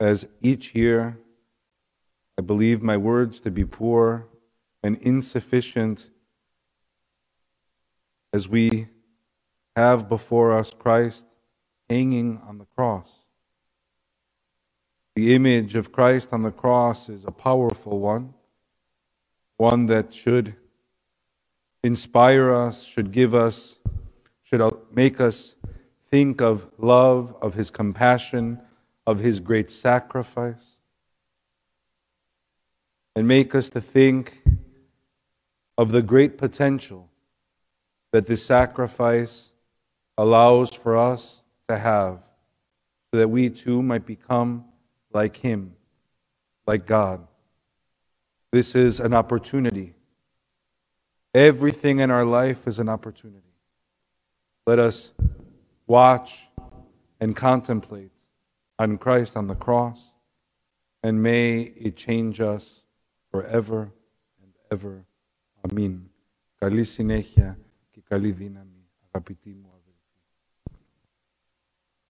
as each year I believe my words to be poor and insufficient as we have before us Christ hanging on the cross. The image of Christ on the cross is a powerful one, one that should inspire us, should give us, should make us think of love, of his compassion, of his great sacrifice, and make us to think of the great potential that this sacrifice allows for us to have, so that we too might become like him, like God. This is an opportunity. Everything in our life is an opportunity. Let us watch and contemplate on Christ on the cross, and may it change us forever and ever. Amen. Καλή συνέχεια και καλή δύναμη, αγαπητοί μου αδελφοί.